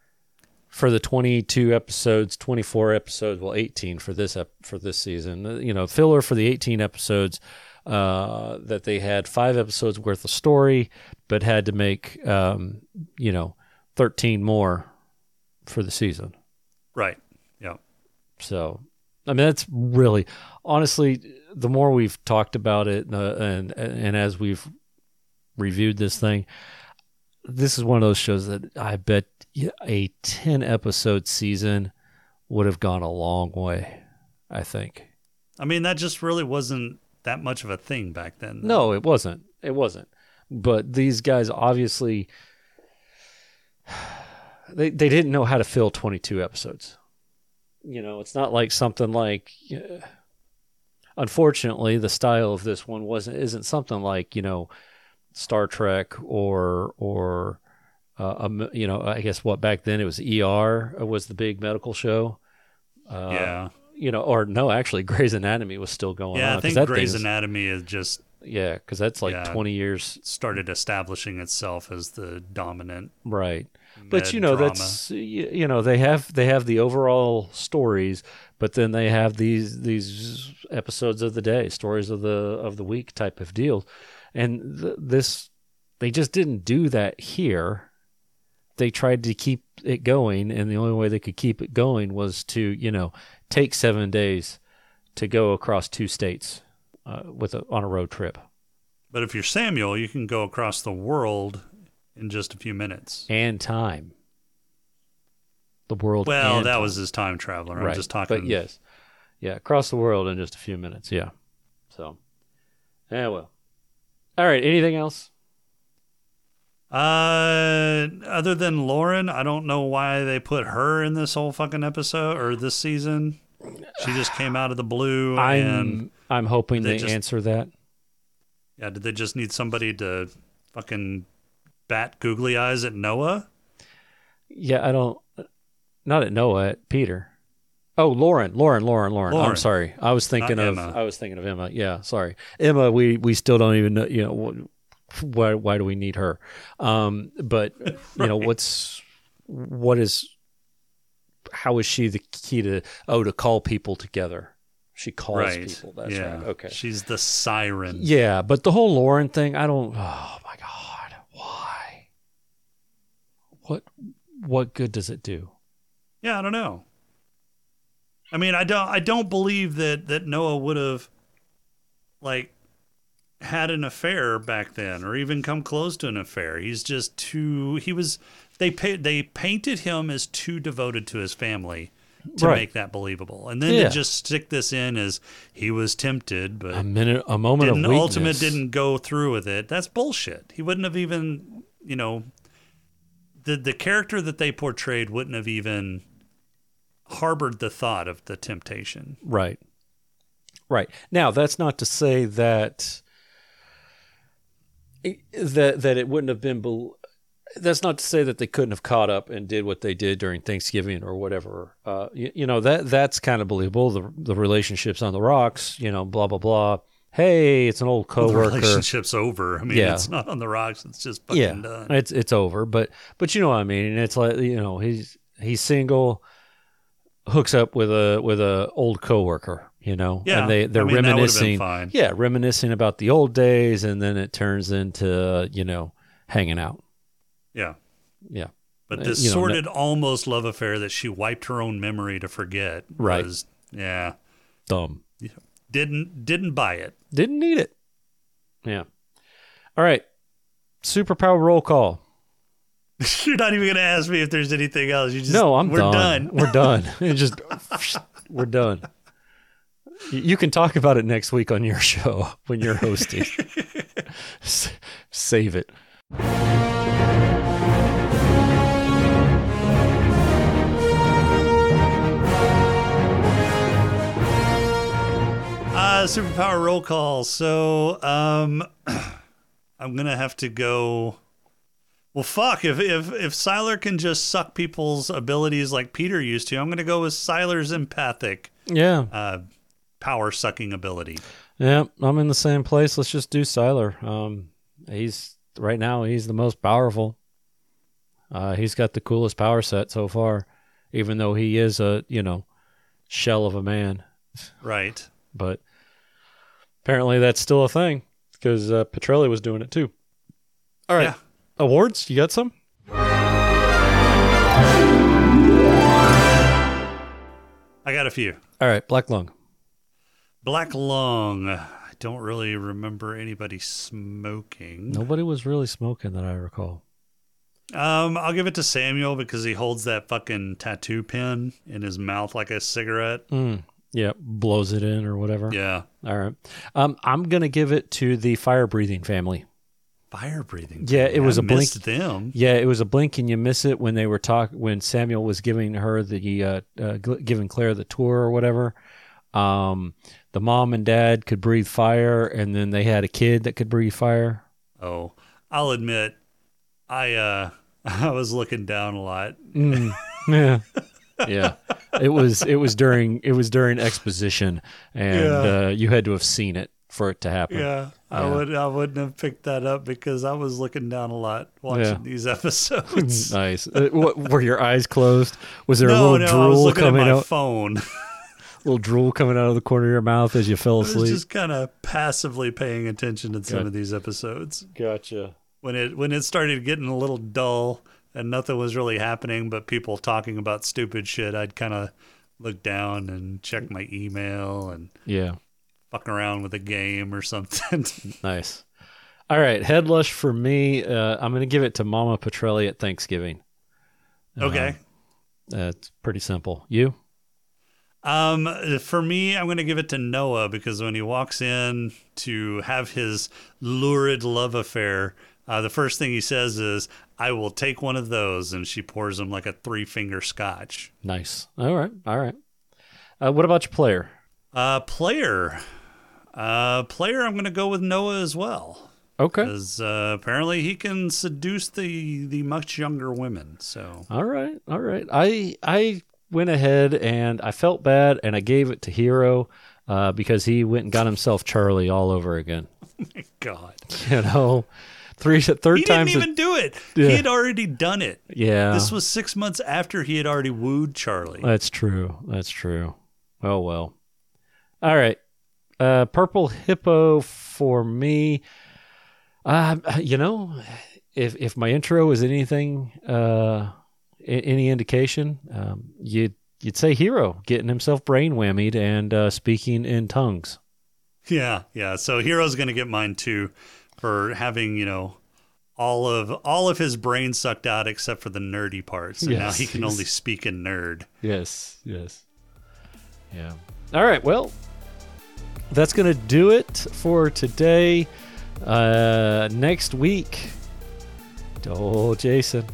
for the 22 episodes, 24 episodes, well 18 for this ep- for this season. Uh, You know, filler for the 18 episodes uh, that they had five episodes worth of story, but had to make um, you know 13 more for the season. Right. Yeah. So, I mean, that's really, honestly, the more we've talked about it, uh, and, and as we've reviewed this thing, this is one of those shows that I bet a ten episode season would have gone a long way. I think. I mean, that just really wasn't that much of a thing back then. No, it wasn't. It wasn't. But these guys obviously they they didn't know how to fill 22 episodes. You know, it's not like something like uh, unfortunately the style of this one wasn't isn't something like, you know, Star Trek or or uh, um, you know, I guess what back then it was ER was the big medical show. Uh, yeah. You know, or no, actually, Grey's Anatomy was still going Yeah, on. I 'cause think that Grey's Anatomy is just yeah, because that's like Yeah. 20 years, started establishing itself as the dominant. right? But you know, drama. that's you, you know they have they have the overall stories, but then they have these these episodes of the day, stories of the of the week type of deal, and th- this they just didn't do that here. They tried to keep it going, and the only way they could keep it going was to you know take seven days to go across two states uh, with a, on a road trip. But if you're Samuel, you can go across the world in just a few minutes. and time. The world. Well, that time. was his time traveler. I'm just talking. But yes, yeah, across the world in just a few minutes. Yeah. So, yeah, well. All right. Anything else? Uh, other than Lauren, I don't know why they put her in this whole fucking episode or this season. She just came out of the blue, and I'm I'm hoping they they, just- answer that. Yeah, did they just need somebody to fucking bat googly eyes at Noah? Yeah, I don't. Not at Noah, at Peter. Oh, Lauren, Lauren, Lauren, Lauren. I'm sorry. I was thinking Not of. Emma. I was thinking of Emma. Yeah, sorry, Emma. We we still don't even know. You know, why why do we need her? Um, but you know, what's what is how is she the key to oh to call people together? She calls right. people. That's yeah. right. Okay. She's the siren. Yeah, but the whole Lauren thing, I don't. Oh my god, why? What what good does it do? Yeah, I don't know. I mean, I don't I don't believe that that Noah would have like had an affair back then or even come close to an affair. He's just too he was they pa- they painted him as too devoted to his family to Right. make that believable. And then Yeah. to just stick this in as he was tempted but A minute, a moment didn't of weakness. ultimate didn't go through with it. That's bullshit. He wouldn't have even, you know, the the character that they portrayed wouldn't have even harbored the thought of the temptation. Right. Right. Now, that's not to say that that that it wouldn't have been bel- that's not to say that they couldn't have caught up and did what they did during Thanksgiving or whatever. Uh, you, you know that that's kind of believable. The the relationships on the rocks, you know, blah blah blah. Hey, it's an old The coworker. relationship's over. I mean, Yeah. it's not on the rocks. It's just fucking yeah, done. it's it's over. But but you know what I mean. It's like you know he's he's single, hooks up with a with a old coworker. You know, Yeah, and they they're I mean, reminiscing. fine. Yeah, reminiscing about the old days, and then it turns into you know hanging out. yeah. Yeah, But Uh, this you know, sordid almost love affair that she wiped her own memory to forget Right. was yeah. dumb. Didn't didn't buy it. Didn't need it. Yeah. All right. Superpower roll call. You're not even gonna ask me if there's anything else. You just no, I'm we're done. done. We're done. It just we're done. You can talk about it next week on your show when you're hosting. Save it. Uh, superpower roll call. So, um, I'm gonna have to go. Well, fuck. If if if Sylar can just suck people's abilities like Peter used to, I'm gonna go with Sylar's empathic Yeah. uh, power sucking ability. Yeah, I'm in the same place. Let's just do Sylar. Um, he's right now. He's the most powerful. Uh, he's got the coolest power set so far, even though he is a you know shell of a man. Right. But apparently that's still a thing because uh, Petrelli was doing it too. All right, Yeah. Awards. You got some? I got a few. All right, Black Lung. Black Lung. I don't really remember anybody smoking. Nobody was really smoking that I recall. Um, I'll give it to Samuel because he holds that fucking tattoo pin in his mouth like a cigarette. Mm. Yeah, blows it in or whatever. Yeah. All right. Um, I'm gonna give it to the fire breathing family. Fire breathing. Yeah, it was a blink- them. Yeah, it was a blink and you miss it when they were talk when Samuel was giving her the uh, uh, giving Claire the tour or whatever. Um, the mom and dad could breathe fire, and then they had a kid that could breathe fire. Oh, I'll admit, I uh, I was looking down a lot. Mm, yeah, yeah. It was it was during it was during exposition, and Yeah. uh, you had to have seen it for it to happen. Yeah, I would I wouldn't have picked that up because I was looking down a lot watching Yeah. these episodes. Nice. Uh, what, were your eyes closed? Was there a little no, I was drool looking at coming my out? phone. Little drool coming out of the corner of your mouth as you fell I was asleep. just kind of passively paying attention to some Good. of these episodes. Gotcha. when it when it started getting a little dull and nothing was really happening but people talking about stupid shit i'd kind of look down and check my email and Yeah. Fuck around with a game or something Nice. All right, headlush for me. Uh, I'm going to give it to Mama Petrelli at Thanksgiving. okay That's pretty simple. You? um for me i'm going to give it to noah because when he walks in to have his lurid love affair uh, the first thing he says is i will take one of those and she pours him like a three finger scotch Nice. All right. All right. Uh, what about your player? Uh, player. Uh, player, I'm going to go with Noah as well. Okay. Because uh, apparently he can seduce the, the much younger women. So All right, all right. I I went ahead and I felt bad and I gave it to Hiro uh, because he went and got himself Charlie all over again. My God, You know, three third he time's didn't a- even do it. Yeah. He had already done it. yeah. This was six months after he had already wooed Charlie. That's true. That's true. Oh well. All right. Uh, purple hippo for me. Uh, you know, if if my intro is anything, uh, any indication, um, you'd you'd say Hiro getting himself brain whammied and uh, speaking in tongues. Yeah, yeah. So Hiro's going to get mine too for having you know all of all of his brain sucked out except for the nerdy parts, and now he can yes. only speak in nerd. Yes. Yes. Yeah. All right. Well, that's gonna do it for today. Uh, next week. Oh, Jason.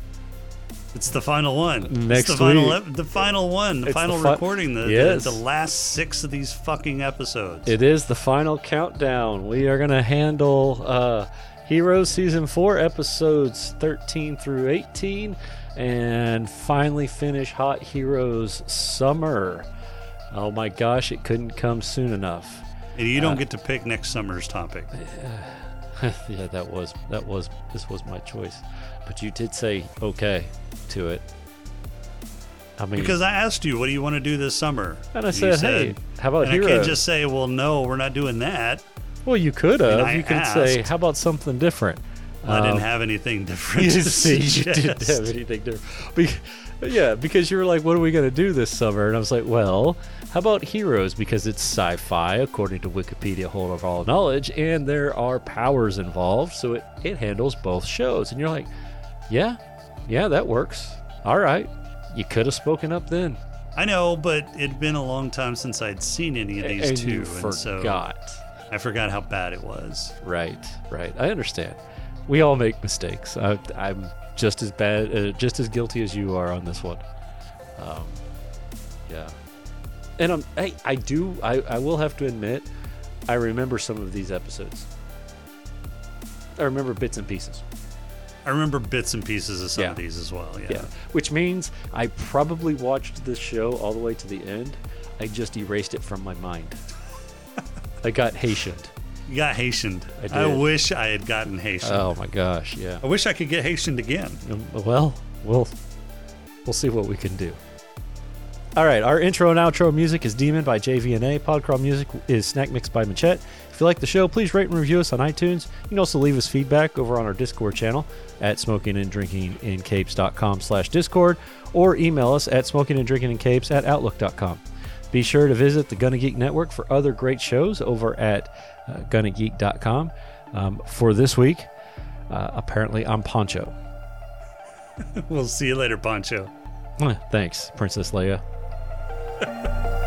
It's the final one. Next it's the final, week. ep- the final one, the It's the final fi- recording, the, Yes. the the last six of these fucking episodes. It is the final countdown. We are going to handle uh, Heroes Season 4, episodes 13 through 18, and finally finish Hot Heroes Summer. Oh my gosh, it couldn't come soon enough. And you uh, don't get to pick next summer's topic. yeah, that was, that was, this was my choice. But you did say okay to it. I mean, Because I asked you, what do you want to do this summer? and I you said, hey, how about and I can't just say, well, no, we're not doing that. well, you could have. You could say, how about something different? I Um, didn't have anything different You see, you didn't have anything different. Yeah, because you were like, "What are we gonna do this summer?" And I was like, "Well, how about Heroes? Because it's sci-fi, according to Wikipedia, hold of all knowledge, and there are powers involved, so it it handles both shows." And you're like, "Yeah, yeah, that works. All right." You could have spoken up then, I know, but it'd been a long time since I'd seen any of these and two, and so. I forgot how bad it was. Right, right. I understand. We all make mistakes. I, I'm just as bad, uh, just as guilty as you are on this one. Um, yeah. And I'm, I, I do. I, I will have to admit, I remember some of these episodes. I remember bits and pieces. I remember bits and pieces of some Yeah. of these as well. Yeah. Yeah. Which means I probably watched this show all the way to the end. I just erased it from my mind. I got Haitianed. You got Haitianed. I I, wish I had gotten Haitianed. Oh my gosh, yeah. I wish I could get Haitianed again. Well, we'll we'll see what we can do. All right, our intro and outro music is Demon by JVNA. Podcrawl music is Snack Mix by Machette. If you like the show, please rate and review us on iTunes. You can also leave us feedback over on our Discord channel at smokinganddrinkingincapes.com slash Discord or email us at smokinganddrinkingincapes at outlook.com. Be sure to visit the Gonna Geek Network for other great shows over at uh, gonnageek.com. Um, for this week, uh, apparently I'm Poncho. We'll see you later, Poncho. Thanks, Princess Leia.